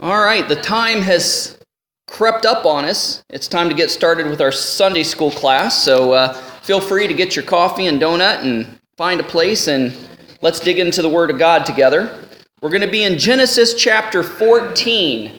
All right, the time has crept up on us. It's time to get started with our Sunday school class. So uh, feel free to get your coffee and donut and find a place and let's dig into the Word of God together. We're going to be in Genesis chapter 14.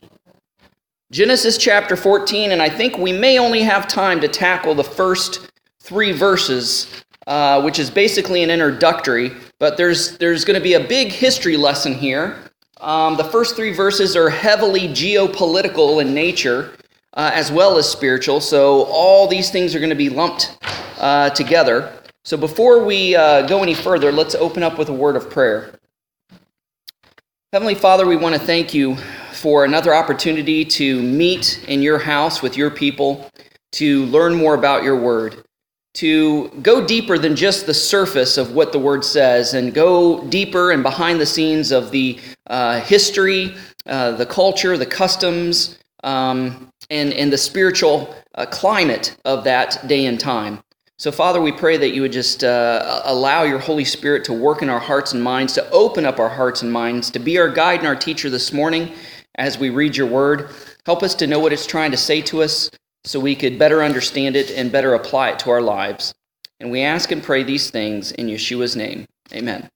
Genesis chapter 14, and I think we may only have time to tackle the first three verses, uh, which is basically an introductory, but there's, there's going to be a big history lesson here. Um, the first three verses are heavily geopolitical in nature, uh, as well as spiritual, so all these things are going to be lumped uh, together. So before we uh, go any further, let's open up with a word of prayer. Heavenly Father, we want to thank you for another opportunity to meet in your house with your people, to learn more about your word, to go deeper than just the surface of what the word says, and go deeper and behind the scenes of the uh, history, uh, the culture, the customs, um, and, and the spiritual uh, climate of that day and time. So, Father, we pray that you would just uh, allow your Holy Spirit to work in our hearts and minds, to open up our hearts and minds, to be our guide and our teacher this morning as we read your word. Help us to know what it's trying to say to us so we could better understand it and better apply it to our lives. And we ask and pray these things in Yeshua's name. Amen.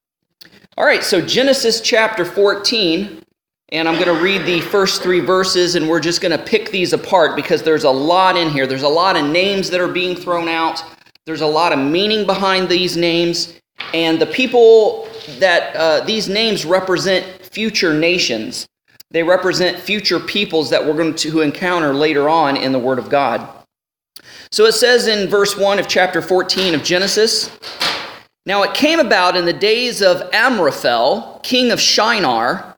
All right, so Genesis chapter 14, and I'm going to read the first three verses, and we're just going to pick these apart because there's a lot in here. There's a lot of names that are being thrown out. There's a lot of meaning behind these names, and the people that uh, these names represent future nations. They represent future peoples that we're going to encounter later on in the Word of God. So it says in verse 1 of chapter 14 of Genesis Now it came about in the days of Amraphel, king of Shinar,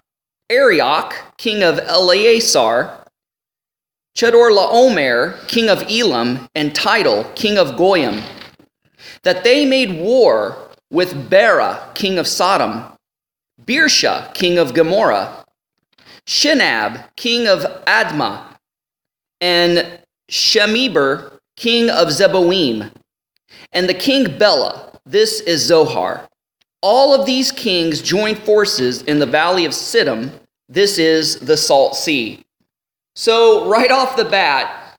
Arioch, king of Ellasar, Chedorlaomer, king of Elam, and Tidal, king of Goyim, that they made war with Bera, king of Sodom, Birsha, king of Gomorrah, Shinab, king of Admah, and Shemeber, king of Zeboim, and the king Bela. This is Zoar. All of these kings joined forces in the valley of Siddim. This is the Salt Sea. So, right off the bat,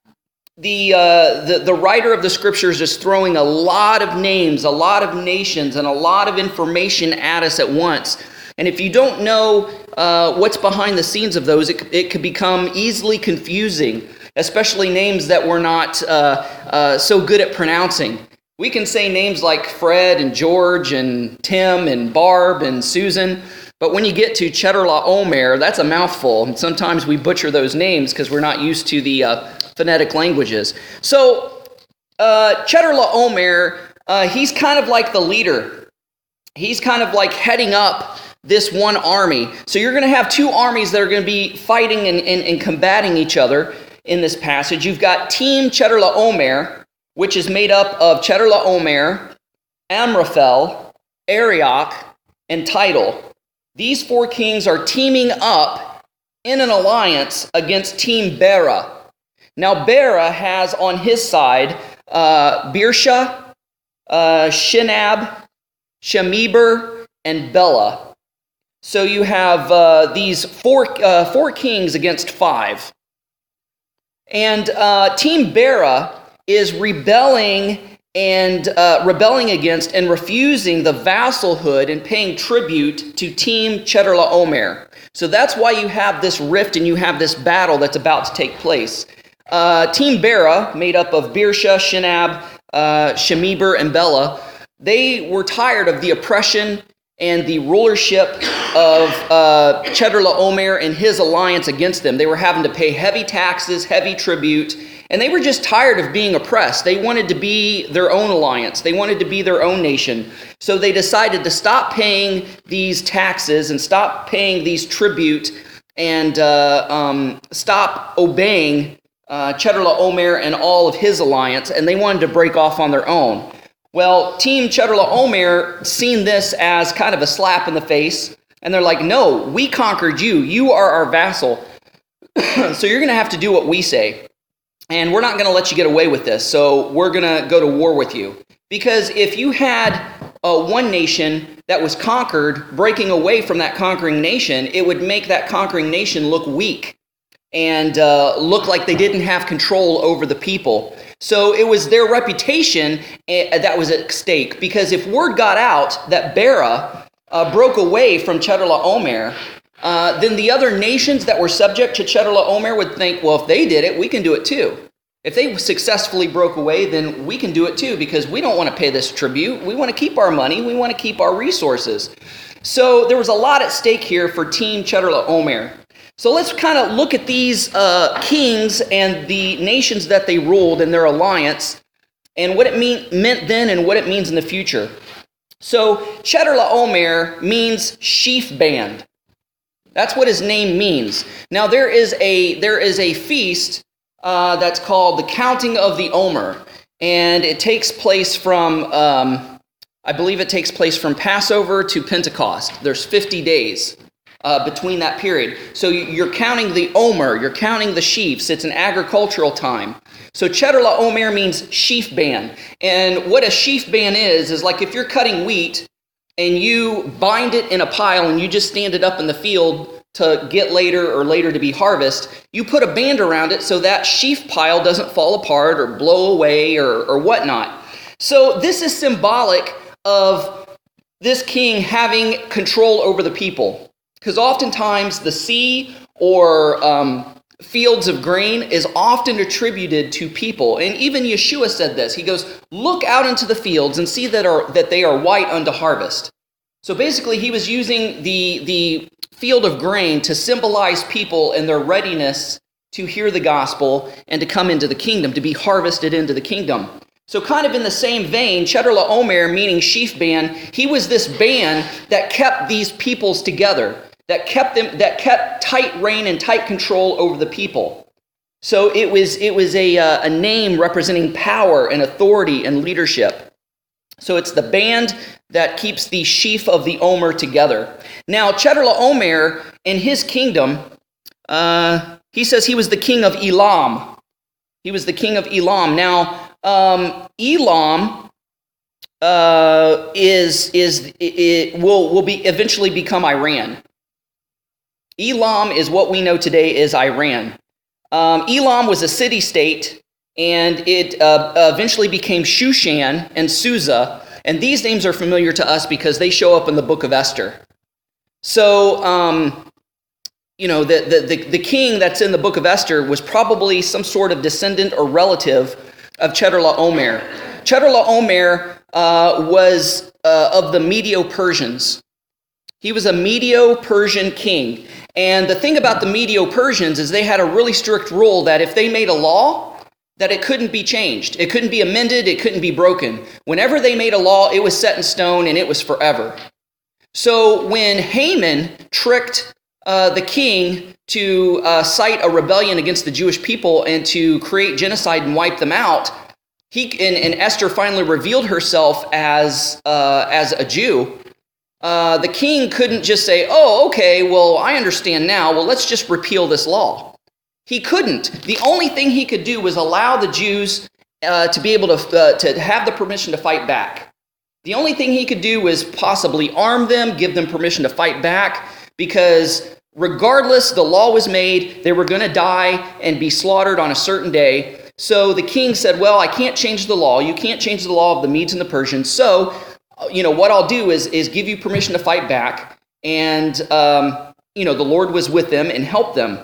the, uh, the, the writer of the scriptures is throwing a lot of names, a lot of nations, and a lot of information at us at once. And if you don't know uh, what's behind the scenes of those, it, it could become easily confusing, especially names that we're not uh, uh, so good at pronouncing. We can say names like Fred and George and Tim and Barb and Susan, but when you get to Chedorlaomer, that's a mouthful. And sometimes we butcher those names because we're not used to the uh, phonetic languages. So, uh, Chedorlaomer, uh, he's kind of like the leader. He's kind of like heading up this one army. So, you're going to have two armies that are going to be fighting and, and, and combating each other in this passage. You've got Team Chedorlaomer, Omer, which is made up of Chedorlaomer, Omer, Amraphel, Arioch, and Tidal. These four kings are teaming up in an alliance against Team Bera. Now, Bera has on his side uh, Birsha, uh, Shinab, Shemeber, and Bela. So you have uh, these four, uh, four kings against five. And uh, Team Bera is rebelling and uh, rebelling against and refusing the vassalhood and paying tribute to Team Chedorlaomer. So that's why you have this rift and you have this battle that's about to take place. Uh, Team Bera, made up of Birsha, Shinab, uh, Shemeber, and Bela, they were tired of the oppression and the rulership of uh, Chedorlaomer and his alliance against them. They were having to pay heavy taxes, heavy tribute, and they were just tired of being oppressed. They wanted to be their own alliance, they wanted to be their own nation. So they decided to stop paying these taxes and stop paying these tribute and uh, um, stop obeying uh, Chedorlaomer and all of his alliance, and they wanted to break off on their own. Well, Team Chedorlaomer seen this as kind of a slap in the face, and they're like, no, we conquered you. You are our vassal. so you're going to have to do what we say. And we're not going to let you get away with this. So we're going to go to war with you. Because if you had uh, one nation that was conquered breaking away from that conquering nation, it would make that conquering nation look weak. and uh, looked like they didn't have control over the people. So it was their reputation uh, that was at stake because if word got out that Bera uh, broke away from Chedorlaomer, Omer, uh, then the other nations that were subject to Chedorlaomer would think, well, if they did it, we can do it too. If they successfully broke away, then we can do it too because we don't want to pay this tribute. We want to keep our money, we want to keep our resources. So there was a lot at stake here for Team Chedorlaomer. So let's kind of look at these uh, kings and the nations that they ruled and their alliance and what it mean, meant then and what it means in the future. So Chedorlaomer means sheaf band. That's what his name means. Now there is a there is a feast uh, that's called the Counting of the Omer, and it takes place from um, I believe it takes place from Passover to Pentecost. There's 50 days uh, between that period. So you're counting the Omer, you're counting the sheaves. It's an agricultural time. So Chedorlaomer means sheaf band, and what a sheaf band is is like if you're cutting wheat and you bind it in a pile and you just stand it up in the field to get later or later to be harvest, you put a band around it so that sheaf pile doesn't fall apart or blow away or, or whatnot. So this is symbolic of this king having control over the people. Because oftentimes the sea or um, fields of grain is often attributed to people. And even Yeshua said this. He goes, Look out into the fields and see that, are, that they are white unto harvest. So basically, he was using the, the field of grain to symbolize people and their readiness to hear the gospel and to come into the kingdom, to be harvested into the kingdom. So, kind of in the same vein, Chedorlaomer, meaning sheaf band, he was this band that kept these peoples together that kept them that kept tight rein and tight control over the people. So it was it was a, uh, a name representing power and authority and leadership. So it's the band that keeps the sheaf of the Omer together. Now Chedorlaomer in his kingdom, uh, he says he was the king of Elam. He was the king of Elam. Now um, Elam uh, is is it, will will be eventually become Iran. Elam is what we know today as Iran. Um, Elam was a city state, and it uh, eventually became Shushan and Susa. And these names are familiar to us because they show up in the book of Esther. So, um, you know, the, the, the, the, king that's in the book of Esther was probably some sort of descendant or relative of Chedorlaomer. Chedorlaomer uh, was uh, of the Medo Persians. He was a Medo Persian king. And the thing about the Medo Persians is they had a really strict rule that if they made a law, that it couldn't be changed. It couldn't be amended, it couldn't be broken. Whenever they made a law, it was set in stone and it was forever. So when Haman tricked uh, the king to uh, cite a rebellion against the Jewish people and to create genocide and wipe them out, he and, and Esther finally revealed herself as uh, as a Jew. Uh, the king couldn't just say, oh, okay, well, I understand now. Well, let's just repeal this law. He couldn't. The only thing he could do was allow the Jews uh, to be able to, uh, to have the permission to fight back. The only thing he could do was possibly arm them, give them permission to fight back, because regardless, the law was made, they were going to die and be slaughtered on a certain day. So the king said, Well, I can't change the law. You can't change the law of the Medes and the Persians. So you know, what I'll do is, is give you permission to fight back. And, um, you know, the Lord was with them and helped them.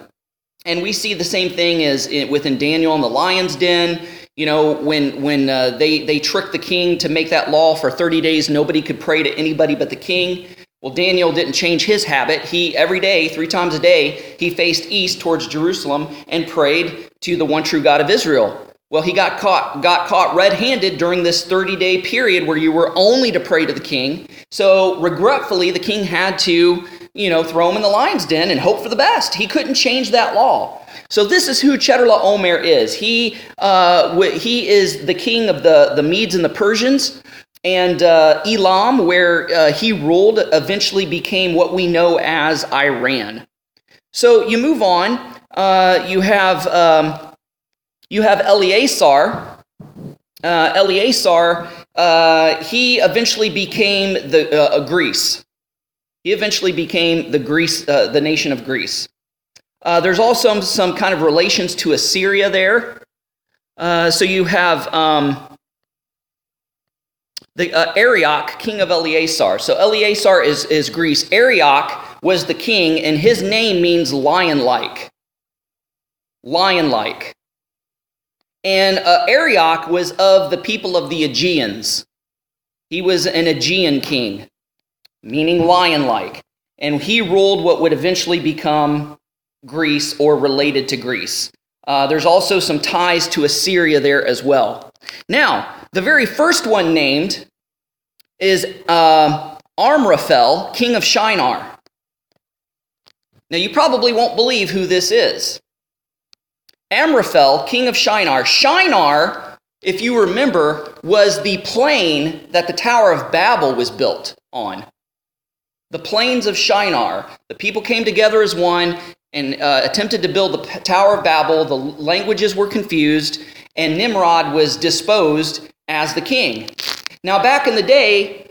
And we see the same thing as in, within Daniel and the lion's den. You know, when, when uh, they, they tricked the king to make that law for 30 days, nobody could pray to anybody but the king. Well, Daniel didn't change his habit. He, every day, three times a day, he faced east towards Jerusalem and prayed to the one true God of Israel. Well, he got caught got caught red-handed during this 30-day period where you were only to pray to the king. So, regretfully, the king had to, you know, throw him in the lion's den and hope for the best. He couldn't change that law. So this is who Chedorlaomer Omer is. He uh, he is the king of the the Medes and the Persians. And uh, Elam, where uh, he ruled, eventually became what we know as Iran. So you move on. Uh, you have um, you have Ellasar. Uh, Ellasar, uh, he eventually became the uh, Greece. He eventually became the Greece, uh, the nation of Greece. Uh, there's also some kind of relations to Assyria there. Uh, so you have um, the uh, Arioch, king of Ellasar. So Ellasar is, is Greece. Arioch was the king, and his name means lion-like. lion like. And uh, Arioch was of the people of the Aegeans. He was an Aegean king, meaning lion like. And he ruled what would eventually become Greece or related to Greece. Uh, there's also some ties to Assyria there as well. Now, the very first one named is uh, king of Shinar. Now, you probably won't believe who this is. Amraphel, king of Shinar. Shinar, if you remember, was the plain that the Tower of Babel was built on. The plains of Shinar. The people came together as one and uh, attempted to build the Tower of Babel. The languages were confused, and Nimrod was disposed as the king. Now, back in the day,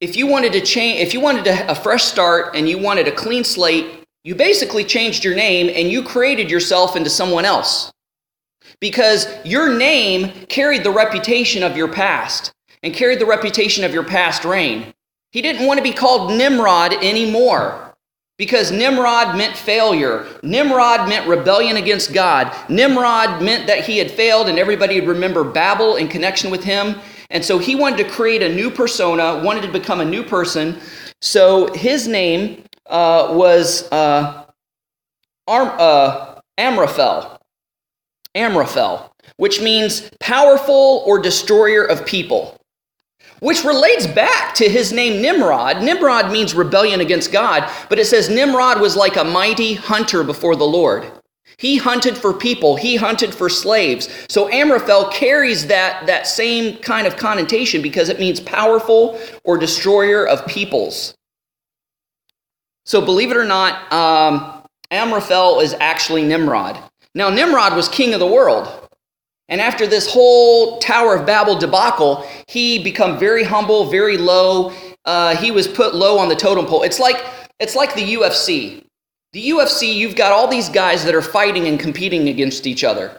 if you wanted to change, if you wanted a fresh start and you wanted a clean slate, you basically changed your name and you created yourself into someone else. Because your name carried the reputation of your past and carried the reputation of your past reign. He didn't want to be called Nimrod anymore because Nimrod meant failure. Nimrod meant rebellion against God. Nimrod meant that he had failed and everybody would remember Babel in connection with him. And so he wanted to create a new persona, wanted to become a new person. So his name uh, was uh, uh, Amraphel. Amraphel, which means powerful or destroyer of people which relates back to his name Nimrod. Nimrod means rebellion against God, but it says Nimrod was like a mighty hunter before the Lord. He hunted for people, he hunted for slaves. So Amraphel carries that, that same kind of connotation because it means powerful or destroyer of peoples. So believe it or not, um, Amraphel is actually Nimrod. Now, Nimrod was king of the world. And after this whole Tower of Babel debacle, he become very humble, very low. Uh, he was put low on the totem pole. It's like it's like the UFC. The UFC, you've got all these guys that are fighting and competing against each other.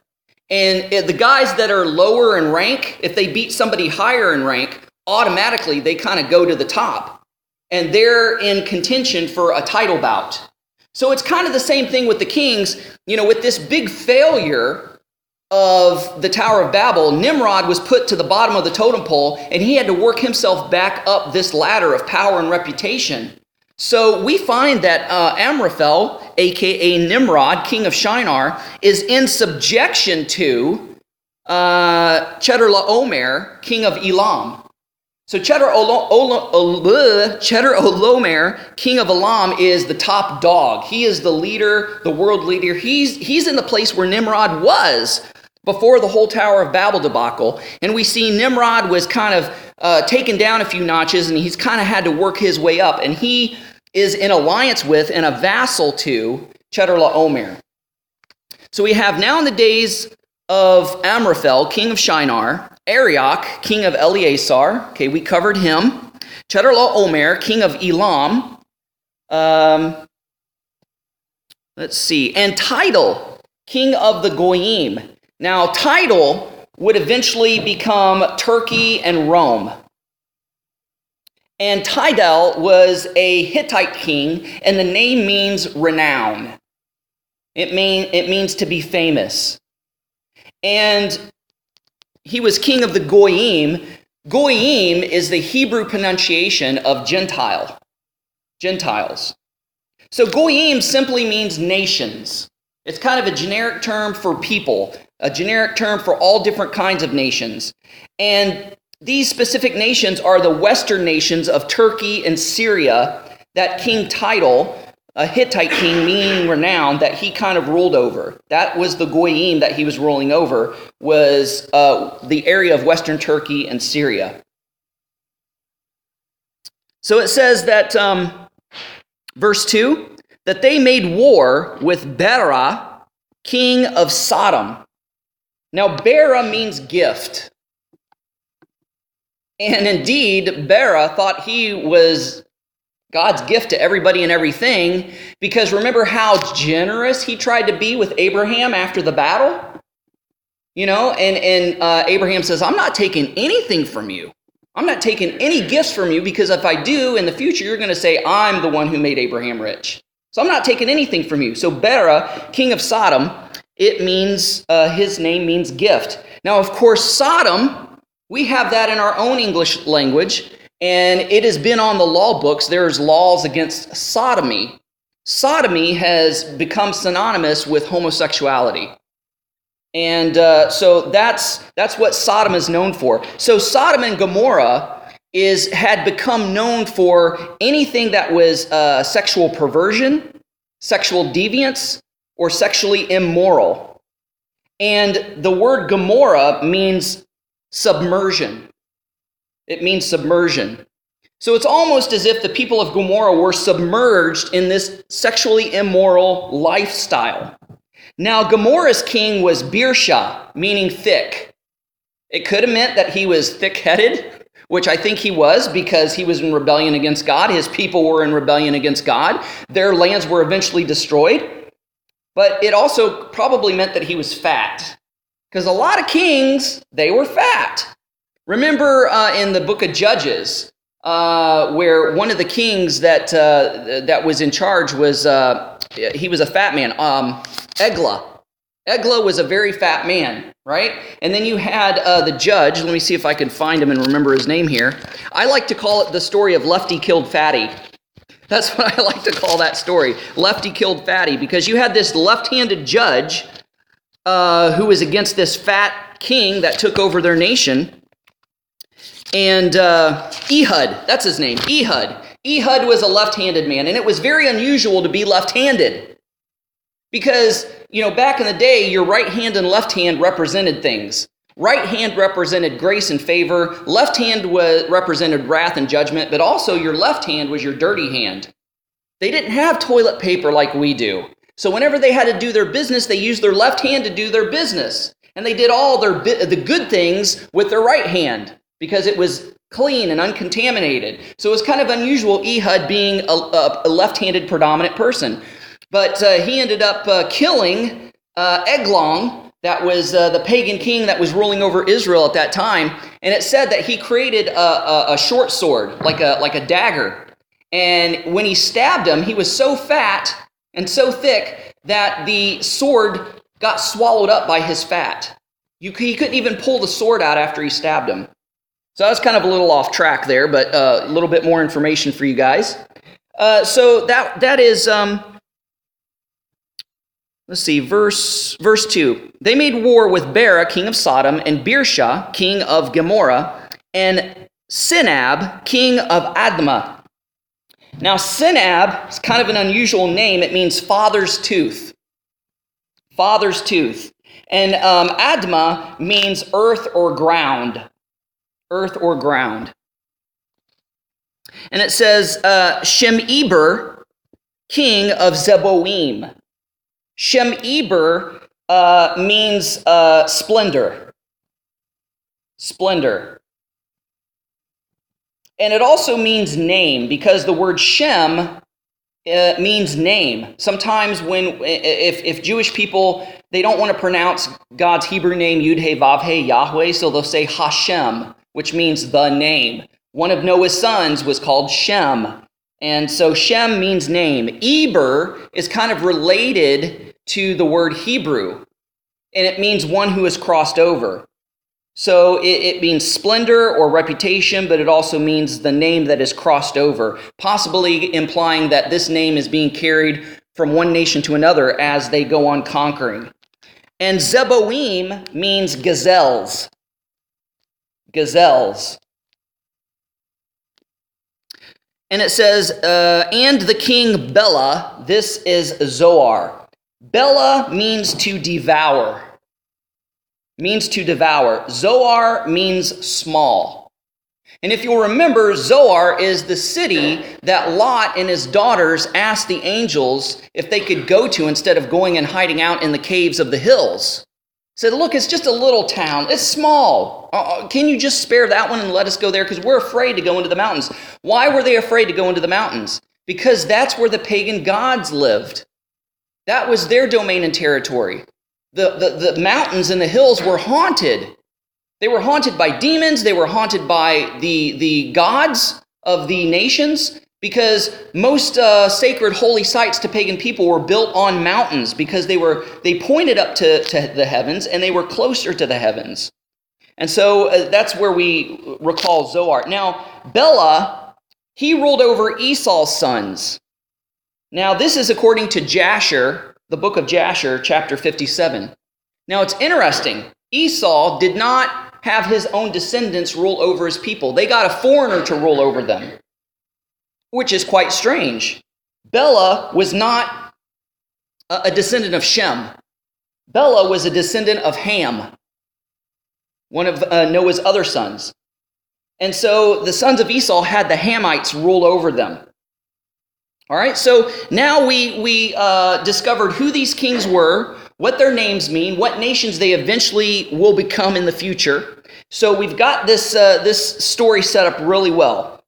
And the guys that are lower in rank, if they beat somebody higher in rank, automatically they kind of go to the top. And they're in contention for a title bout. So it's kind of the same thing with the Kings. You know, with this big failure, of the Tower of Babel, Nimrod was put to the bottom of the totem pole and he had to work himself back up this ladder of power and reputation. So we find that uh, Amraphel, aka Nimrod, king of Shinar, is in subjection to uh, Chedorlaomer, king of Elam. So Chedorlaomer, king of Elam, is the top dog. He is the leader, the world leader. He's, he's in the place where Nimrod was before the whole Tower of Babel debacle. And we see Nimrod was kind of uh, taken down a few notches and he's kind of had to work his way up. And he is in alliance with and a vassal to Cheddar Chedorlaomer. So we have now in the days of Amraphel, king of Shinar, Arioch, king of Ellasar. Okay, we covered him. Chedorlaomer, king of Elam. Um, let's see. And Tidal, king of the Goyim. Now, Tidal would eventually become Turkey and Rome. And Tidal was a Hittite king, and the name means renown. It, mean, it means to be famous. And he was king of the Goyim. Goyim is the Hebrew pronunciation of Gentile, Gentiles. So Goyim simply means nations. It's kind of a generic term for people a generic term for all different kinds of nations. And these specific nations are the western nations of Turkey and Syria that King Tidal, a Hittite king meaning renowned, that he kind of ruled over. That was the Goyim that he was ruling over, was uh, the area of western Turkey and Syria. So it says that, um, verse 2, that they made war with Bera, king of Sodom. Now, Bera means gift. And indeed, Bera thought he was God's gift to everybody and everything. Because remember how generous he tried to be with Abraham after the battle? You know, and, and uh, Abraham says, I'm not taking anything from you. I'm not taking any gifts from you because if I do in the future, you're going to say, I'm the one who made Abraham rich. So I'm not taking anything from you. So Bera, king of Sodom, it means, uh, his name means gift. Now, of course, Sodom, we have that in our own English language, and it has been on the law books. There's laws against sodomy. Sodomy has become synonymous with homosexuality. And uh, so that's, that's what Sodom is known for. So Sodom and Gomorrah is had become known for anything that was uh, sexual perversion, sexual deviance, or sexually immoral. And the word Gomorrah means submersion. It means submersion. So it's almost as if the people of Gomorrah were submerged in this sexually immoral lifestyle. Now, Gomorrah's king was Birsha, meaning thick. It could have meant that he was thick headed, which I think he was because he was in rebellion against God. His people were in rebellion against God. Their lands were eventually destroyed. But it also probably meant that he was fat because a lot of kings, they were fat. Remember uh, in the book of Judges, uh, where one of the kings that, uh, that was in charge was, uh, he was a fat man, um. Eglah was a very fat man, right? And then you had uh, the judge. Let me see if I can find him and remember his name here. I like to call it the story of Lefty killed Fatty. That's what I like to call that story. Lefty killed Fatty, because you had this left handed judge uh, who was against this fat king that took over their nation. And uh, Ehud, that's his name, Ehud. Ehud was a left handed man, and it was very unusual to be left handed. Because, you know, back in the day, your right hand and left hand represented things. Right hand represented grace and favor, left hand was, represented wrath and judgment, but also your left hand was your dirty hand. They didn't have toilet paper like we do. So whenever they had to do their business, they used their left hand to do their business. And they did all their the good things with their right hand because it was clean and uncontaminated. So it was kind of unusual Ehud being a, a, a left-handed predominant person. But uh, he ended up uh, killing uh, Eglon, that was uh, the pagan king that was ruling over Israel at that time. And it said that he created a, a, a short sword, like a, like a dagger. And when he stabbed him, he was so fat and so thick that the sword got swallowed up by his fat. You, he couldn't even pull the sword out after he stabbed him. So that's kind of a little off track there, but uh, a little bit more information for you guys. Uh, so that that is um, let's see, verse verse two. They made war with Bera, king of Sodom, and Birsha, king of Gomorrah, and Sinab, king of Admah. Now, Sinab is kind of an unusual name. It means father's tooth. Father's tooth. And um, Admah means earth or ground earth or ground. And it says, uh, Shem Eber, king of Zeboim. Shem Eber uh, means uh, splendor. Splendor. And it also means name because the word Shem uh, means name. Sometimes when if, if Jewish people they don't want to pronounce God's Hebrew name Yud He Vav He Yahweh, so they'll say Hashem which means the name. One of Noah's sons was called Shem. And so Shem means name. Eber is kind of related to the word Hebrew, and it means one who has crossed over. So it, it, means splendor or reputation, but it also means the name that is crossed over, possibly implying that this name is being carried from one nation to another as they go on conquering. And Zeboim means gazelles gazelles. And it says, uh, and the king Bela, this is Zoar. Bela means to devour. Means to devour. Zoar means small. And if you'll remember, Zoar is the city that Lot and his daughters asked the angels if they could go to instead of going and hiding out in the caves of the hills. Said, Look, it's just a little town. It's small. Uh, can you just spare that one and let us go there? Because we're afraid to go into the mountains. Why were they afraid to go into the mountains? Because that's where the pagan gods lived. That was their domain and territory. The, the, the mountains and the hills were haunted. They were haunted by demons, they were haunted by the, the gods of the nations, because most uh, sacred holy sites to pagan people were built on mountains because they were they pointed up to, to the heavens and they were closer to the heavens. And so uh, that's where we recall zoar. Now bela he ruled over esau's sons. Now this is according to jasher the book of jasher chapter 57 now it's interesting. Esau did not have his own descendants rule over his people. They got a foreigner to rule over them which is quite strange. Bela was not a descendant of Shem. Bela was a descendant of Ham, one of uh, Noah's other sons. And so the sons of Esau had the Hamites rule over them. All right, so now we, we uh, discovered who these kings were, what their names mean, what nations they eventually will become in the future. So we've got this, uh, this story set up really well.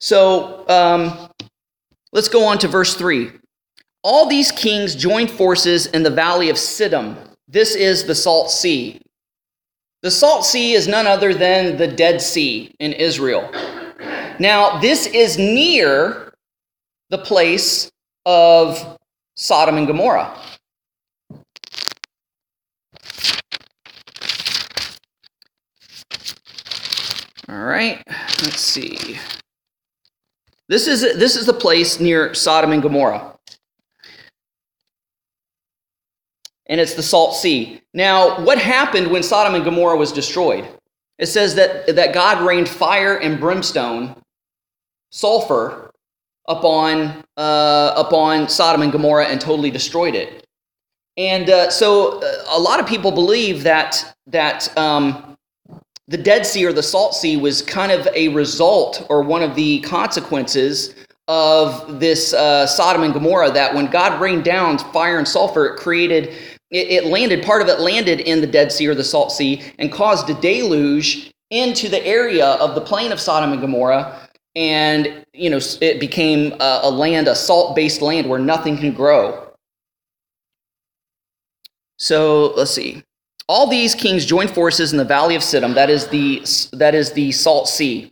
So um, let's go on to verse 3. All these kings joined forces in the valley of Siddim. This is the Salt Sea. The Salt Sea is none other than the Dead Sea in Israel. Now, this is near the place of Sodom and Gomorrah. All right, let's see. This is, this is the place near Sodom and Gomorrah. And it's the Salt Sea. Now, what happened when Sodom and Gomorrah was destroyed? It says that, that God rained fire and brimstone, sulfur, upon, uh, upon Sodom and Gomorrah and totally destroyed it. And uh, so uh, a lot of people believe that, that um, the Dead Sea or the Salt Sea was kind of a result or one of the consequences of this uh, Sodom and Gomorrah. That when God rained down fire and sulfur, it created, it, it landed, part of it landed in the Dead Sea or the Salt Sea and caused a deluge into the area of the plain of Sodom and Gomorrah. And, you know, it became a, a land, a salt based land where nothing can grow. So let's see. All these kings joined forces in the valley of Siddim, that is the, that is the Salt Sea.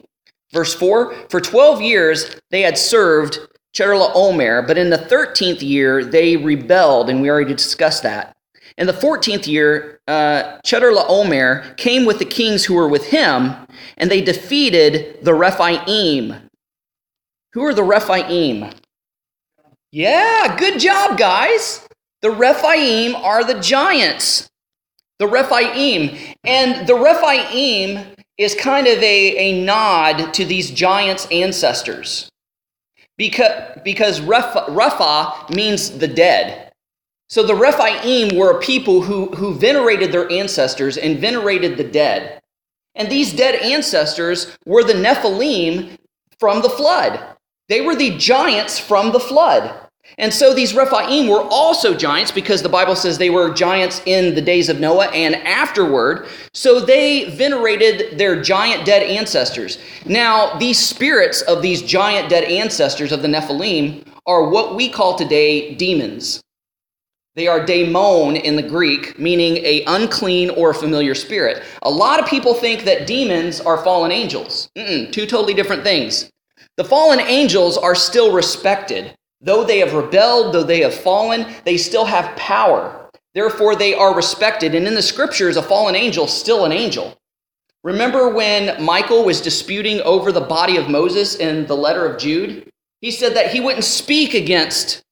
Verse 4 For 12 years they had served Chedorlaomer, but in the 13th year they rebelled, and we already discussed that. In the 14th year, uh, Chedorlaomer came with the kings who were with him, and they defeated the Rephaim. Who are the Rephaim? Yeah, good job, guys. The Rephaim are the giants the Rephaim. And the Rephaim is kind of a, a nod to these giants' ancestors. Because, because Repha, means the dead. So the Rephaim were a people who, who venerated their ancestors and venerated the dead. And these dead ancestors were the Nephilim from the flood. They were the giants from the flood. And so these Rephaim were also giants because the Bible says they were giants in the days of Noah and afterward. So they venerated their giant dead ancestors. Now, these spirits of these giant dead ancestors of the Nephilim are what we call today demons. They are daemon in the Greek, meaning a unclean or familiar spirit. A lot of people think that demons are fallen angels. Mm-mm, two totally different things. The fallen angels are still respected. Though they have rebelled, though they have fallen, they still have power. Therefore, they are respected. And in the scriptures, a fallen angel is still an angel. Remember when Michael was disputing over the body of Moses in the letter of Jude? He said that he wouldn't speak against,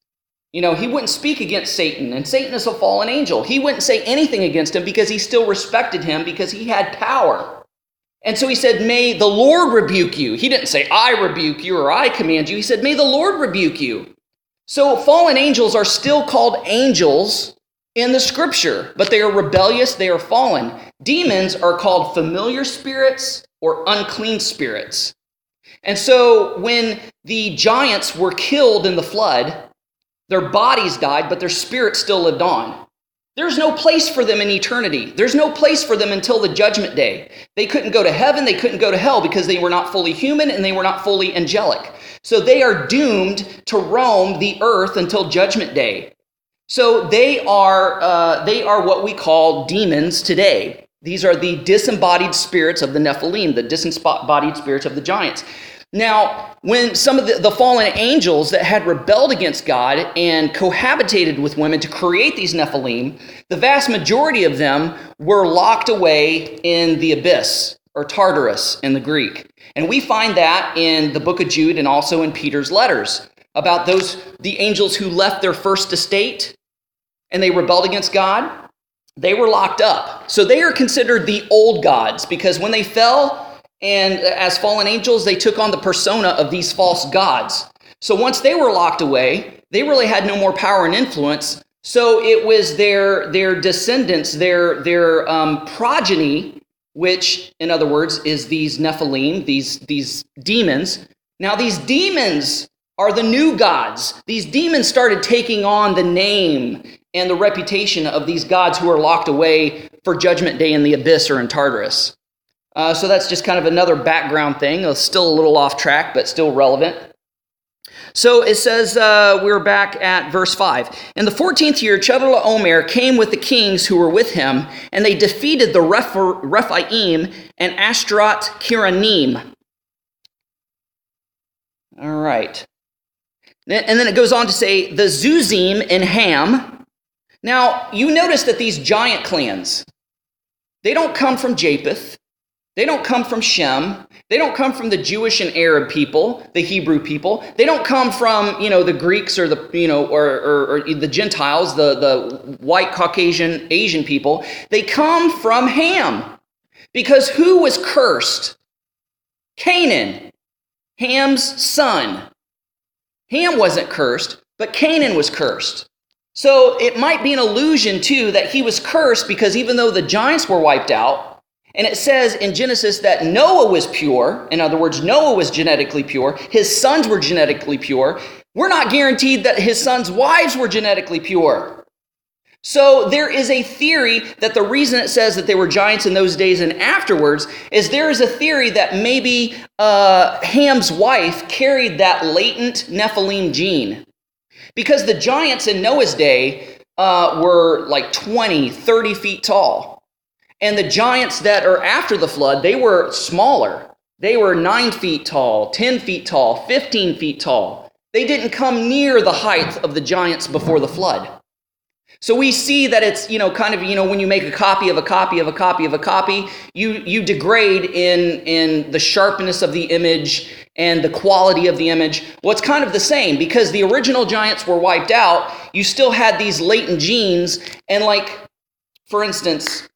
you know, he wouldn't speak against Satan. And Satan is a fallen angel. He wouldn't say anything against him because he still respected him because he had power. And so he said, May the Lord rebuke you. He didn't say, I rebuke you or I command you. He said, May the Lord rebuke you. So, fallen angels are still called angels in the scripture, but they are rebellious, they are fallen. Demons are called familiar spirits or unclean spirits. And so, when the giants were killed in the flood, their bodies died, but their spirits still lived on. There's no place for them in eternity. There's no place for them until the judgment day. They couldn't go to heaven, they couldn't go to hell because they were not fully human and they were not fully angelic. So they are doomed to roam the earth until judgment day. So they are, uh, they are what we call demons today. These are the disembodied spirits of the Nephilim, the disembodied spirits of the giants. Now, when some of the, the, fallen angels that had rebelled against God and cohabitated with women to create these Nephilim, the vast majority of them were locked away in the abyss, or Tartarus in the Greek. And we find that in the book of Jude and also in Peter's letters about those the angels who left their first estate and they rebelled against God. They were locked up. So they are considered the old gods because when they fell, and as fallen angels, they took on the persona of these false gods. So once they were locked away, they really had no more power and influence. So it was their their descendants, their their um, progeny, which, in other words, is these Nephilim, these these demons. Now these demons are the new gods. These demons started taking on the name and the reputation of these gods who are locked away for Judgment Day in the abyss or in Tartarus. Uh, so that's just kind of another background thing. It's still a little off track, but still relevant. So it says, uh, we're back at verse 5. In the 14th year, Chedorlaomer came with the kings who were with him, and they defeated the Reph- Rephaim and Ashtaroth Kiranim. All right. And then it goes on to say, the Zuzim and Ham. Now, you notice that these giant clans, they don't come from Japheth. They don't come from Shem. They don't come from the Jewish and Arab people, the Hebrew people. They don't come from, you know, the Greeks or the, you know, or, or, or, the Gentiles, the, the white Caucasian Asian people. They come from Ham. Because who was cursed? Canaan, Ham's son. Ham wasn't cursed, but Canaan was cursed. So it might be an illusion, too, that he was cursed because even though the giants were wiped out, and it says in Genesis that Noah was pure. In other words, Noah was genetically pure. His sons were genetically pure. We're not guaranteed that his sons' wives were genetically pure. So there is a theory that the reason it says that they were giants in those days and afterwards is there is a theory that maybe uh, Ham's wife carried that latent Nephilim gene. Because the giants in Noah's day uh, were like 20, 30 feet tall. And the giants that are after the flood, they were smaller. They were nine feet tall, 10 feet tall, 15 feet tall. They didn't come near the height of the giants before the flood. So we see that it's, you know, kind of, you know, when you make a copy of a copy of a copy of a copy, you, you degrade in, in the sharpness of the image and the quality of the image. Well, it's kind of the same because the original giants were wiped out. You still had these latent genes. And, like, for instance,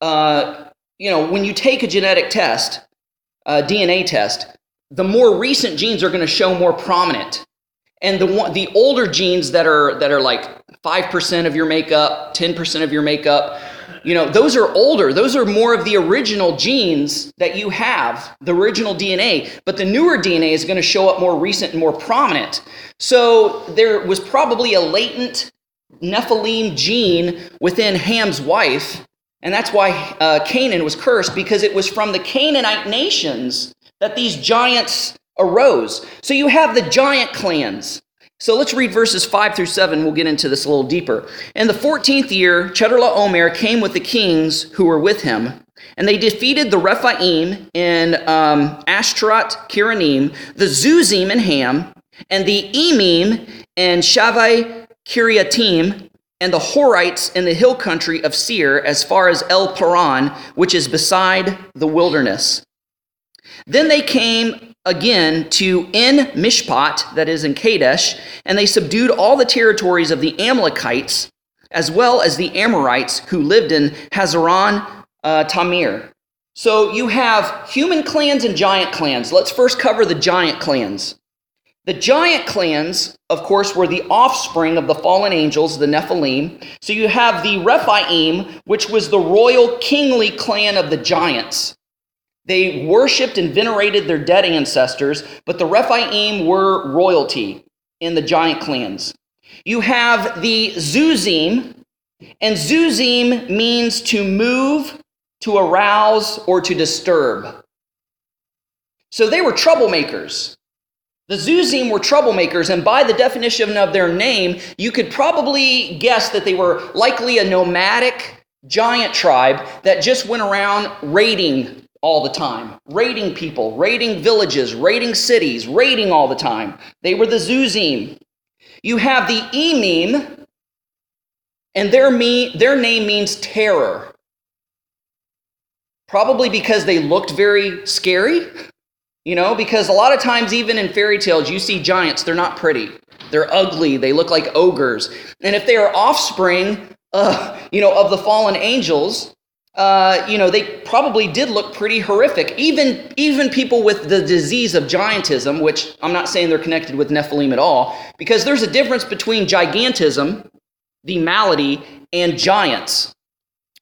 uh, you know, when you take a genetic test, a DNA test, the more recent genes are going to show more prominent. And the one, the older genes that are that are like 5% of your makeup, 10% of your makeup, you know, those are older. Those are more of the original genes that you have, the original DNA. But the newer DNA is going to show up more recent and more prominent. So there was probably a latent Nephilim gene within Ham's wife and that's why uh, Canaan was cursed, because it was from the Canaanite nations that these giants arose. So you have the giant clans. So let's read verses 5 through 7. We'll get into this a little deeper. In the 14th year, Chedorlaomer came with the kings who were with him, and they defeated the Rephaim in um, Ashtaroth Kiranim, the Zuzim and Ham, and the Emim and Shavai Kiriatim, and the Horites in the hill country of Seir as far as El Paran, which is beside the wilderness. Then they came again to En Mishpat, that is in Kadesh, and they subdued all the territories of the Amalekites, as well as the Amorites who lived in Hazaron uh, Tamir. So you have human clans and giant clans. Let's first cover the giant clans. The giant clans, of course, were the offspring of the fallen angels, the Nephilim. So you have the Rephaim, which was the royal kingly clan of the giants. They worshiped and venerated their dead ancestors, but the Rephaim were royalty in the giant clans. You have the Zuzim, And Zuzim means to move, to arouse, or to disturb. So they were troublemakers. The Zuzim were troublemakers, and by the definition of their name, you could probably guess that they were likely a nomadic giant tribe that just went around raiding all the time, raiding people, raiding villages, raiding cities, raiding all the time. They were the Zuzim. You have the Emim, and their, me, their name means terror. Probably because they looked very scary. You know, because a lot of times, even in fairy tales, you see giants, they're not pretty. They're ugly. They look like ogres. And if they are offspring, uh, you know, of the fallen angels, uh, you know, they probably did look pretty horrific. Even, even people with the disease of giantism, which I'm not saying they're connected with Nephilim at all, because there's a difference between gigantism, the malady, and giants.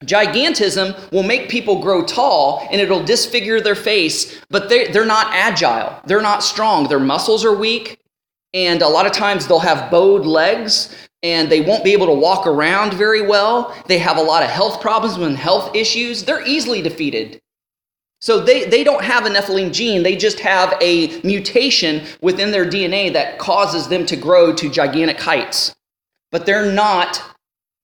Gigantism will make people grow tall and it'll disfigure their face, but they're, they're not agile. They're not strong. Their muscles are weak. And a lot of times they'll have bowed legs and they won't be able to walk around very well. They have a lot of health problems and health issues. They're easily defeated. So they, they don't have a Nephilim gene, they just have a mutation within their DNA that causes them to grow to gigantic heights. But they're not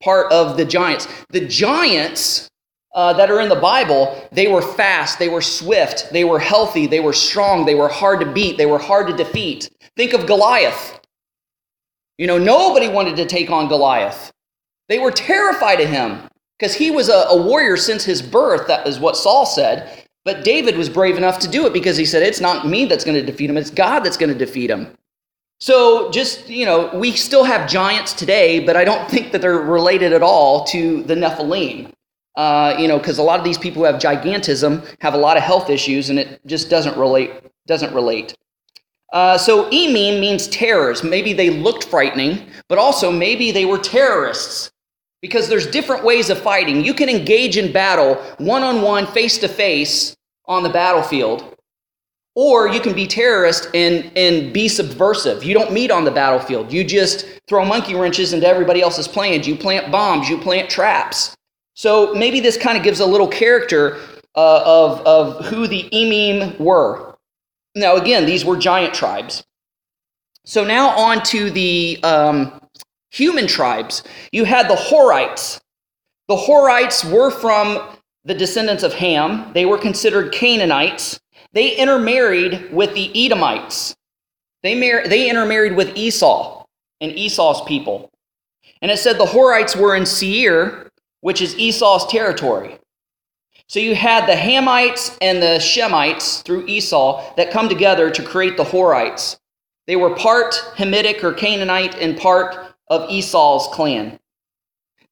part of the giants. The giants uh, that are in the Bible, they were fast, they were swift, they were healthy, they were strong, they were hard to beat, they were hard to defeat. Think of Goliath. You know, nobody wanted to take on Goliath. They were terrified of him because he was a, a, warrior since his birth. That is what Saul said. But David was brave enough to do it because he said, It's not me that's going to defeat him, it's God that's going to defeat him. So, just, you know, we still have giants today, but I don't think that they're related at all to the Nephilim. Uh, you know, because a lot of these people who have gigantism have a lot of health issues, and it just doesn't relate. Doesn't relate. Uh, so Emim means terrors. Maybe they looked frightening, but also maybe they were terrorists. Because there's different ways of fighting. You can engage in battle one on one, face to face on the battlefield, or you can be terrorist and, and be subversive. You don't meet on the battlefield. You just throw monkey wrenches into everybody else's plans. You plant bombs, you plant traps. So maybe this kind of gives a little character uh, of, of who the Emim were. Now, again, these were giant tribes. So now on to the um, human tribes. You had the Horites. The Horites were from the descendants of Ham. They were considered Canaanites. They intermarried with the Edomites. They, mar- they intermarried with Esau and Esau's people. And it said the Horites were in Seir, which is Esau's territory. So you had the Hamites and the Shemites through Esau that come together to create the Horites. They were part Hamitic or Canaanite and part of Esau's clan.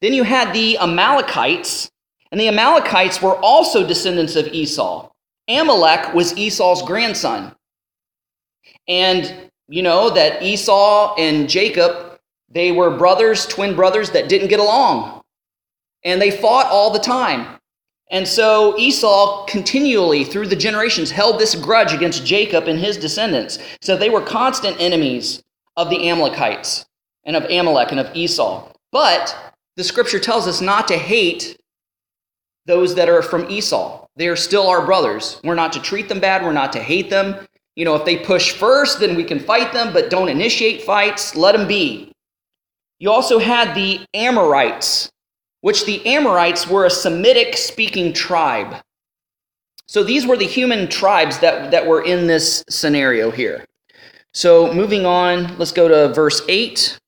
Then you had the Amalekites, and the Amalekites were also descendants of Esau. Amalek was Esau's grandson. And you know that Esau and Jacob, they were brothers, twin brothers that didn't get along. And they fought all the time. And so Esau continually, through the generations, held this grudge against Jacob and his descendants. So they were constant enemies of the Amalekites and of Amalek and of Esau. But the scripture tells us not to hate those that are from Esau. They are still our brothers. We're not to treat them bad, we're not to hate them. You know, if they push first, then we can fight them, but don't initiate fights. Let them be. You also had the Amorites which the Amorites were a Semitic speaking tribe. So these were the human tribes that, that were in this scenario here. So moving on, let's go to verse 8.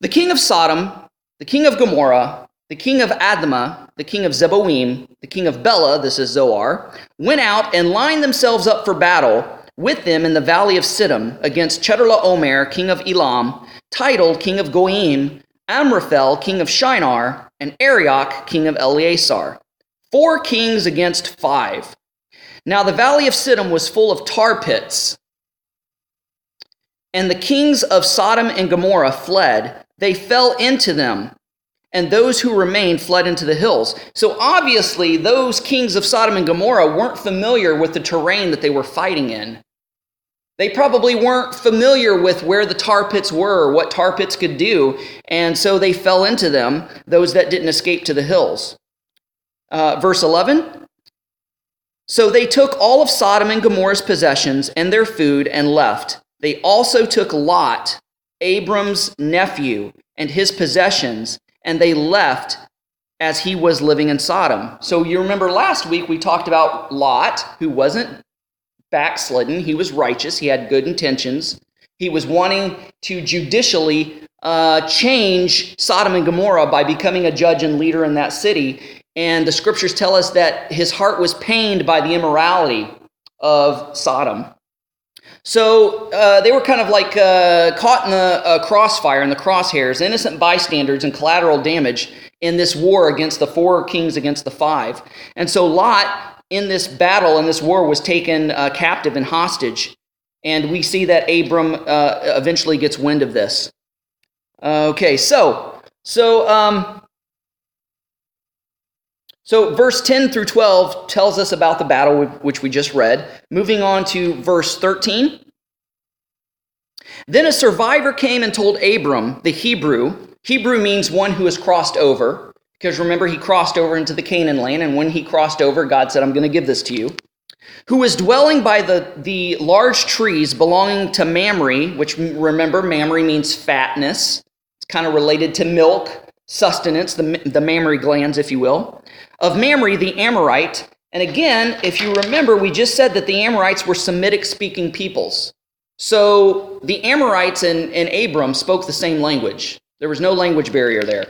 The king of Sodom, the king of Gomorrah, the king of Admah, the king of Zeboim, the king of Bela, this is Zoar, went out and lined themselves up for battle with them in the valley of Siddim against Chedorlaomer, king of Elam, titled king of Goyim, Amraphel, king of Shinar, and Arioch, king of Ellasar. Four kings against five. Now the valley of Siddim was full of tar pits. And the kings of Sodom and Gomorrah fled. They fell into them, and those who remained fled into the hills. So obviously, those kings of Sodom and Gomorrah weren't familiar with the terrain that they were fighting in. They probably weren't familiar with where the tar pits were, what tar pits could do, and so they fell into them, those that didn't escape to the hills. Uh, verse 11 So they took all of Sodom and Gomorrah's possessions and their food and left. They also took Lot, Abram's nephew, and his possessions, and they left as he was living in Sodom. So you remember last week we talked about Lot, who wasn't backslidden, he was righteous, he had good intentions. He was wanting to judicially uh, change Sodom and Gomorrah by becoming a judge and leader in that city. And the scriptures tell us that his heart was pained by the immorality of Sodom. So uh, they were kind of like uh, caught in the uh, crossfire, in the crosshairs, innocent bystanders and collateral damage in this war against the four kings against the five. And so Lot, in this battle, in this war, was taken uh, captive and hostage. And we see that Abram uh, eventually gets wind of this. Okay, so so um, so verse 10 through 12 tells us about the battle which we just read. Moving on to verse 13. Then a survivor came and told Abram, the Hebrew. Hebrew means one who has crossed over, because remember, he crossed over into the Canaan land, and when he crossed over, God said, I'm going to give this to you. Who was dwelling by the, the large trees belonging to Mamre, which remember, Mamre means fatness. It's kind of related to milk, sustenance, the, the mammary glands, if you will. Of Mamre, the Amorite. And again, if you remember, we just said that the Amorites were Semitic speaking peoples. So the Amorites and, and Abram spoke the same language. There was no language barrier there.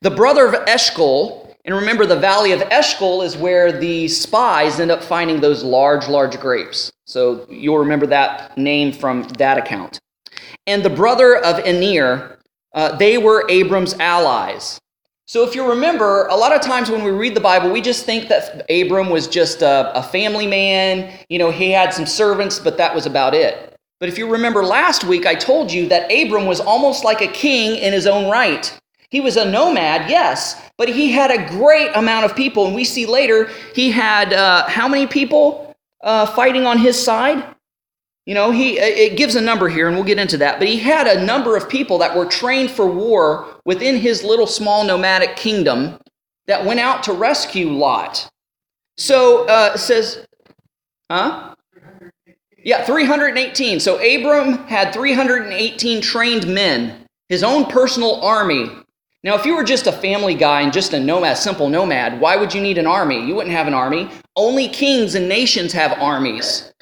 The brother of Eshcol, and remember the valley of Eshcol is where the spies end up finding those large, large grapes. So you'll remember that name from that account. And the brother of Aner, uh, they were Abram's allies. So, if you remember, a lot of times when we read the Bible, we just think that Abram was just a, a, family man. You know, he had some servants, but that was about it. But if you remember last week, I told you that Abram was almost like a king in his own right. He was a nomad, yes, but he had a great amount of people. And we see later he had uh, how many people uh, fighting on his side? You know, he it gives a number here, and we'll get into that. But he had a number of people that were trained for war within his little small nomadic kingdom that went out to rescue Lot. So uh, it says, huh? Yeah, 318. So Abram had 318 trained men, his own personal army. Now, if you were just a family guy and just a nomad, simple nomad, why would you need an army? You wouldn't have an army. Only kings and nations have armies.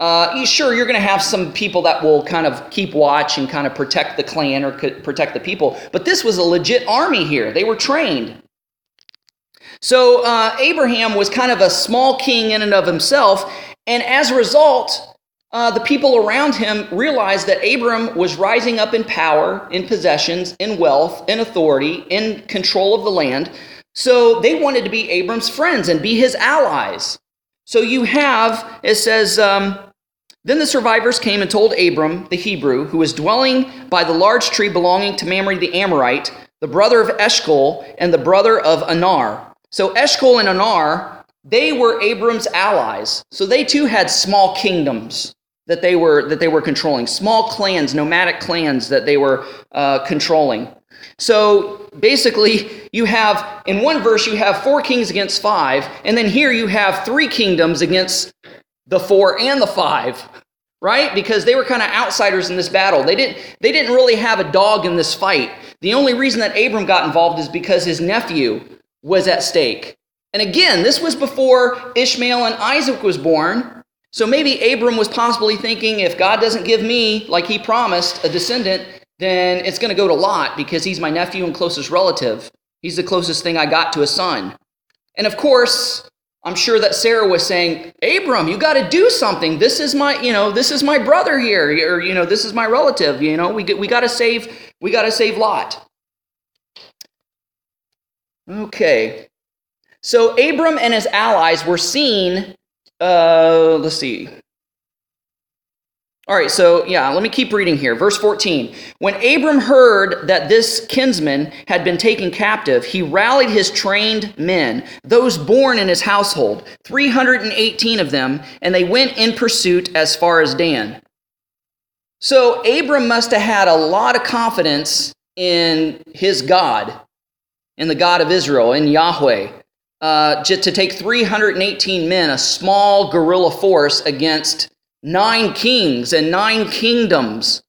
Uh, sure, you're going to have some people that will kind of keep watch and kind of protect the clan or protect the people, but this was a legit army here. They were trained. So uh, Abraham was kind of a small king in and of himself, and as a result, uh, the people around him realized that Abram was rising up in power, in possessions, in wealth, in authority, in control of the land. So they wanted to be Abram's friends and be his allies. So you have, it says, um, then the survivors came and told Abram, the Hebrew, who was dwelling by the large tree belonging to Mamre the Amorite, the brother of Eshcol and the brother of Anar. So Eshcol and Anar, they were Abram's allies. So they too had small kingdoms that they were that they were controlling small clans nomadic clans that they were uh, controlling so basically you have in one verse you have four kings against five and then here you have three kingdoms against the four and the five right? Because they were kind of outsiders in this battle. They didn't they didn't really have a dog in this fight. The only reason that abram got involved is because his nephew was at stake. And again this was before ishmael and isaac was born. So maybe Abram was possibly thinking if God doesn't give me, like he promised, a descendant, then it's going to go to Lot because he's my nephew and closest relative. He's the closest thing I got to a son. And of course, I'm sure that Sarah was saying, Abram, you got to do something. This is my, you know, this is my brother here, or you know, this is my relative. You know, we we got to save, we got to save Lot. Okay, so Abram and his allies were seen uh, let's see. All right, so yeah, let me keep reading here. Verse 14. When Abram heard that this kinsman had been taken captive, he rallied his trained men, those born in his household, 318 of them, and they went in pursuit as far as Dan. So Abram must have had a lot of confidence in his God, in the God of Israel, in Yahweh, uh, to take 318 men, a small guerrilla force, against nine kings and nine kingdoms.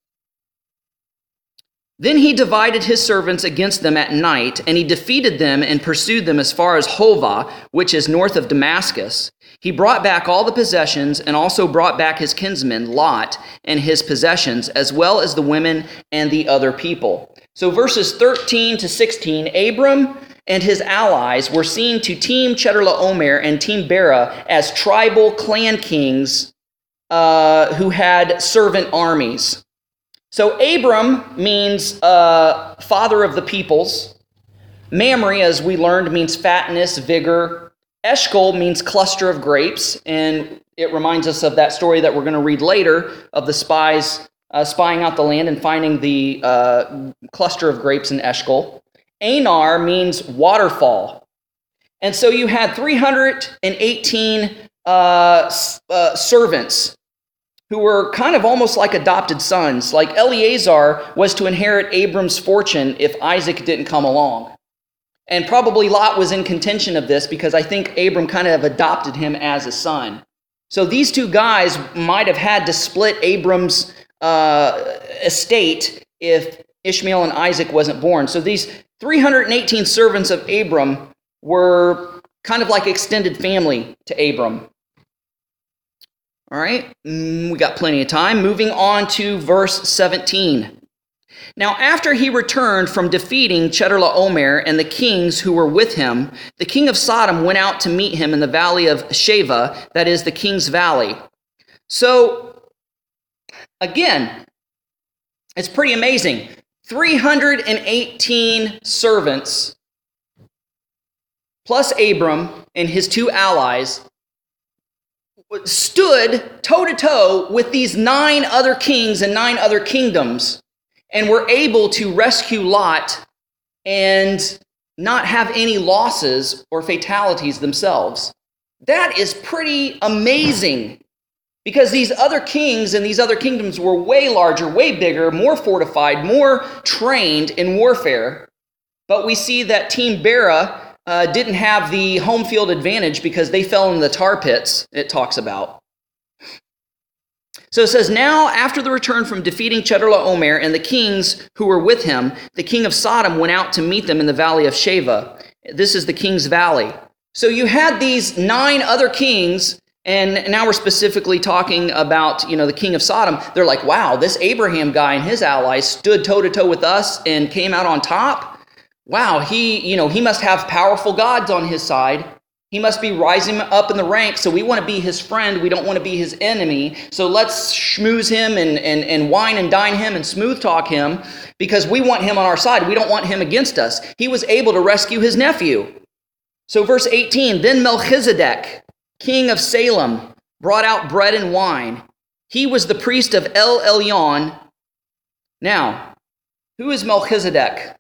Then he divided his servants against them at night, and he defeated them and pursued them as far as Hovah, which is north of Damascus. He brought back all the possessions and also brought back his kinsman Lot and his possessions, as well as the women and the other people. So, verses 13 to 16 Abram and his allies were seen to team Chedorlaomer and team Bera as tribal clan kings uh, who had servant armies. So Abram means uh, father of the peoples. Mamre, as we learned, means fatness, vigor. Eshcol means cluster of grapes, and it reminds us of that story that we're going to read later of the spies uh, spying out the land and finding the uh, cluster of grapes in Eshcol. Anar means waterfall. And so you had 318 uh, uh, servants who were kind of almost like adopted sons. Like Eleazar was to inherit Abram's fortune if Isaac didn't come along. And probably Lot was in contention of this because I think Abram kind of adopted him as a son. So these two guys might have had to split Abram's uh, estate if Ishmael and Isaac wasn't born. So these 318 servants of Abram were kind of like extended family to Abram. All right, mm, we got plenty of time. Moving on to verse 17. Now, after he returned from defeating Chedorlaomer and the kings who were with him, the king of Sodom went out to meet him in the valley of Shaveh, that is the king's valley. So, again, it's pretty amazing. 318 servants, plus Abram and his two allies, stood toe to toe with these nine other kings and nine other kingdoms and were able to rescue Lot and not have any losses or fatalities themselves. That is pretty amazing because these other kings and these other kingdoms were way larger, way bigger, more fortified, more trained in warfare. But we see that Team Bera uh, didn't have the home field advantage because they fell in the tar pits, it talks about. So it says, Now, after the return from defeating Chedorlaomer and the kings who were with him, the king of Sodom went out to meet them in the valley of Shaveh. This is the king's valley. So you had these nine other kings, and now we're specifically talking about, you know, the king of Sodom. They're like, wow, this Abraham guy and his allies stood toe to toe with us and came out on top wow, he, you know, he must have powerful gods on his side. He must be rising up in the ranks. So we want to be his friend. We don't want to be his enemy. So let's schmooze him and, and, and wine and dine him and smooth talk him because we want him on our side. We don't want him against us. He was able to rescue his nephew. So, verse 18 Then Melchizedek, king of Salem, brought out bread and wine. He was the priest of El Elyon. Now, who is Melchizedek?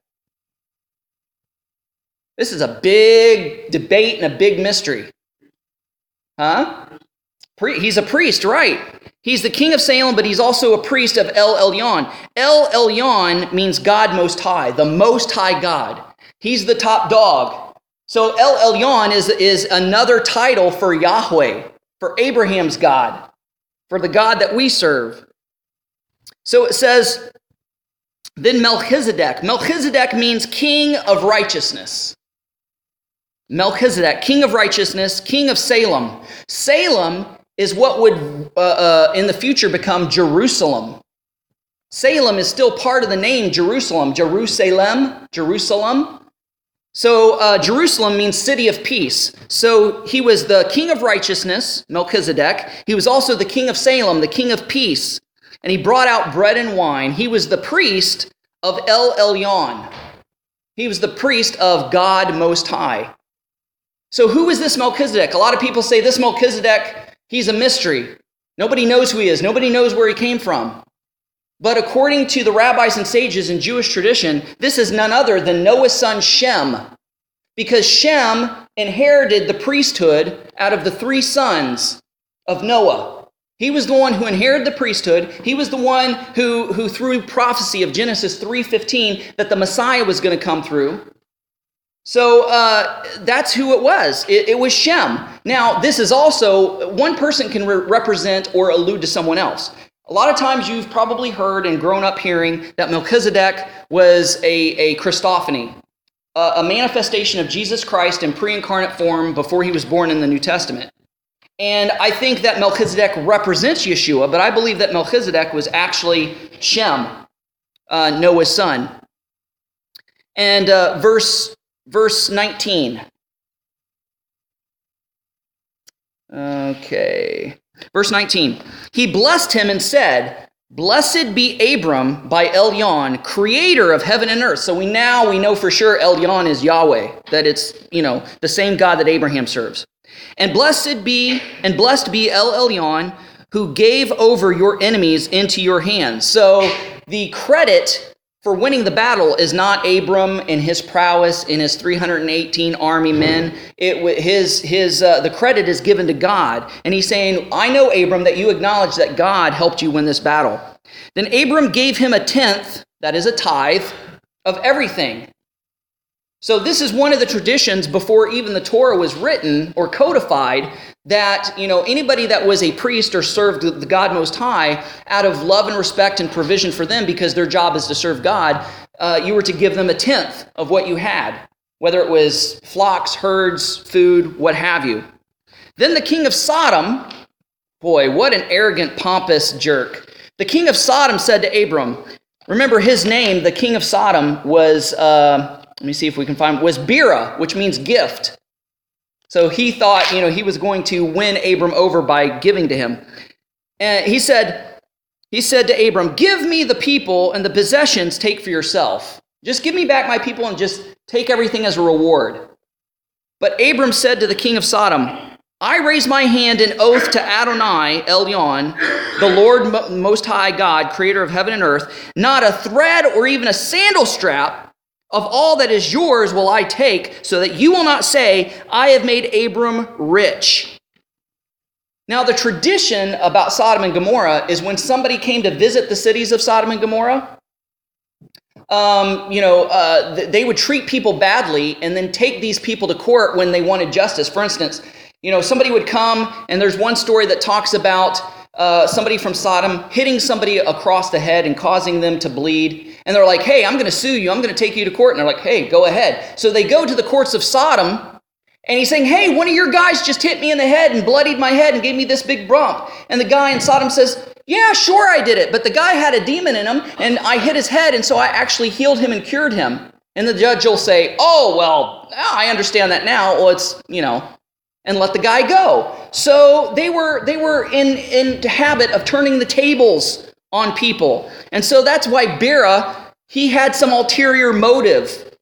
This is a big debate and a big mystery. Huh? He's a priest, right? He's the king of Salem, but he's also a priest of El Elyon. El Elyon means God Most High, the Most High God. He's the top dog. So El Elyon is, is another title for Yahweh, for Abraham's God, for the God that we serve. So it says, then Melchizedek. Melchizedek means king of righteousness. Melchizedek, king of righteousness, king of Salem. Salem is what would uh, uh, in the future become Jerusalem. Salem is still part of the name Jerusalem. Jerusalem, Jerusalem. So uh, Jerusalem means city of peace. So he was the king of righteousness, Melchizedek. He was also the king of Salem, the king of peace. And he brought out bread and wine. He was the priest of El Elyon. He was the priest of God Most High. So, who is this Melchizedek? A lot of people say this Melchizedek, he's a mystery. Nobody knows who he is, nobody knows where he came from. But according to the rabbis and sages in Jewish tradition, this is none other than Noah's son Shem. Because Shem inherited the priesthood out of the three sons of Noah. He was the one who inherited the priesthood. He was the one who, who through prophecy of Genesis 3:15 that the Messiah was going to come through. So uh, that's who it was. It, it, was Shem. Now, this is also, one person can re- represent or allude to someone else. A lot of times you've probably heard and grown up hearing that Melchizedek was a, a Christophany, a, a manifestation of Jesus Christ in pre incarnate form before he was born in the New Testament. And I think that Melchizedek represents Yeshua, but I believe that Melchizedek was actually Shem, uh, Noah's son. And uh, verse verse 19. Okay. Verse 19. He blessed him and said, Blessed be Abram by Elyon, creator of heaven and earth. So we now we know for sure Elyon is Yahweh, that it's, you know, the same God that Abraham serves. And blessed be and blessed be El Elyon, who gave over your enemies into your hands. So the credit for winning the battle is not Abram and his prowess in his 318 army men. It his his uh, the credit is given to God, and he's saying, "I know Abram that you acknowledge that God helped you win this battle." Then Abram gave him a tenth, that is a tithe, of everything. So this is one of the traditions before even the Torah was written or codified that you know anybody that was a priest or served the God Most High out of love and respect and provision for them because their job is to serve God, uh, you were to give them a tenth of what you had, whether it was flocks, herds, food, what have you. Then the king of Sodom, boy, what an arrogant, pompous jerk. The king of Sodom said to Abram, remember his name, the king of Sodom was. Uh, let me see if we can find was Bera, which means gift. So he thought, you know, he was going to win Abram over by giving to him. And he said, he said to Abram, Give me the people and the possessions take for yourself. Just give me back my people and just take everything as a reward. But Abram said to the king of Sodom, I raise my hand in oath to Adonai Elyon, the Lord Most High God, creator of heaven and earth, not a thread or even a sandal strap of all that is yours will I take, so that you will not say, I have made Abram rich. Now, the tradition about Sodom and Gomorrah is when somebody came to visit the cities of Sodom and Gomorrah, um, you know, uh, they would treat people badly and then take these people to court when they wanted justice. For instance, you know, somebody would come, and there's one story that talks about uh, somebody from Sodom hitting somebody across the head and causing them to bleed. And they're like, hey, I'm going to sue you. I'm going to take you to court. And they're like, hey, go ahead. So they go to the courts of Sodom. And he's saying, hey, one of your guys just hit me in the head and bloodied my head and gave me this big bump. And the guy in Sodom says, yeah, sure, I did it. But the guy had a demon in him, and I hit his head, and so I actually healed him and cured him. And the judge will say, oh, well, ah, I understand that now. Well, it's, you know, and let the guy go. So they were they were in in habit of turning the tables on people. And so that's why Bera he had some ulterior motive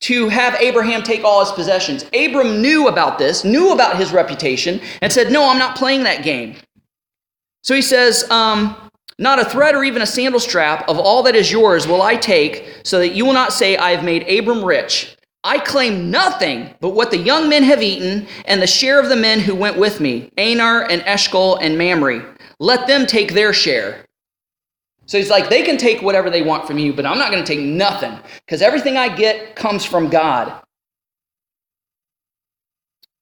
to have Abraham take all his possessions. Abram knew about this, knew about his reputation, and said, No, I'm not playing that game. So he says, um, Not a thread or even a sandal strap of all that is yours will I take, so that you will not say, I have made Abram rich. I claim nothing but what the young men have eaten and the share of the men who went with me, Anar and Eshcol and Mamre. Let them take their share. So he's like, they can take whatever they want from you, but I'm not going to take nothing because everything I get comes from God.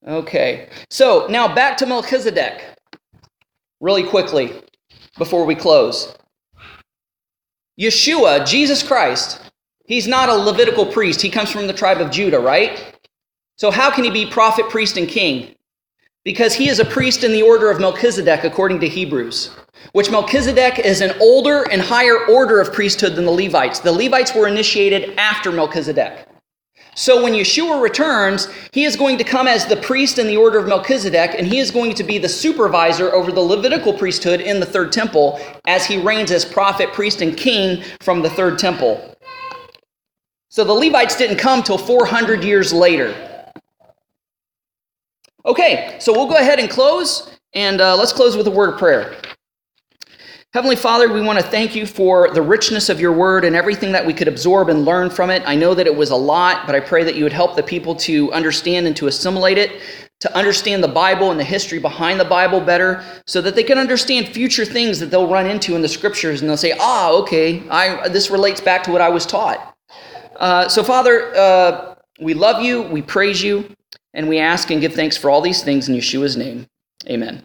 Okay, so now back to Melchizedek really quickly before we close. Yeshua, Jesus Christ, He's not a Levitical priest. He comes from the tribe of Judah, right? So how can he be prophet, priest, and king? Because he is a priest in the order of Melchizedek, according to Hebrews, which Melchizedek is an older and higher order of priesthood than the Levites. The Levites were initiated after Melchizedek. So when Yeshua returns, he is going to come as the priest in the order of Melchizedek, and he is going to be the supervisor over the Levitical priesthood in the third temple as he reigns as prophet, priest, and king from the third temple. So the Levites didn't come till 400 years later. Okay, so we'll go ahead and close. And uh, let's close with a word of prayer. Heavenly Father, we want to thank you for the richness of your word and everything that we could absorb and learn from it. I know that it was a lot, but I pray that you would help the people to understand and to assimilate it, to understand the Bible and the history behind the Bible better, so that they can understand future things that they'll run into in the scriptures and they'll say, ah, okay, I, this relates back to what I was taught. Uh, so, Father, uh, we love you, we praise you, and we ask and give thanks for all these things in Yeshua's name. Amen.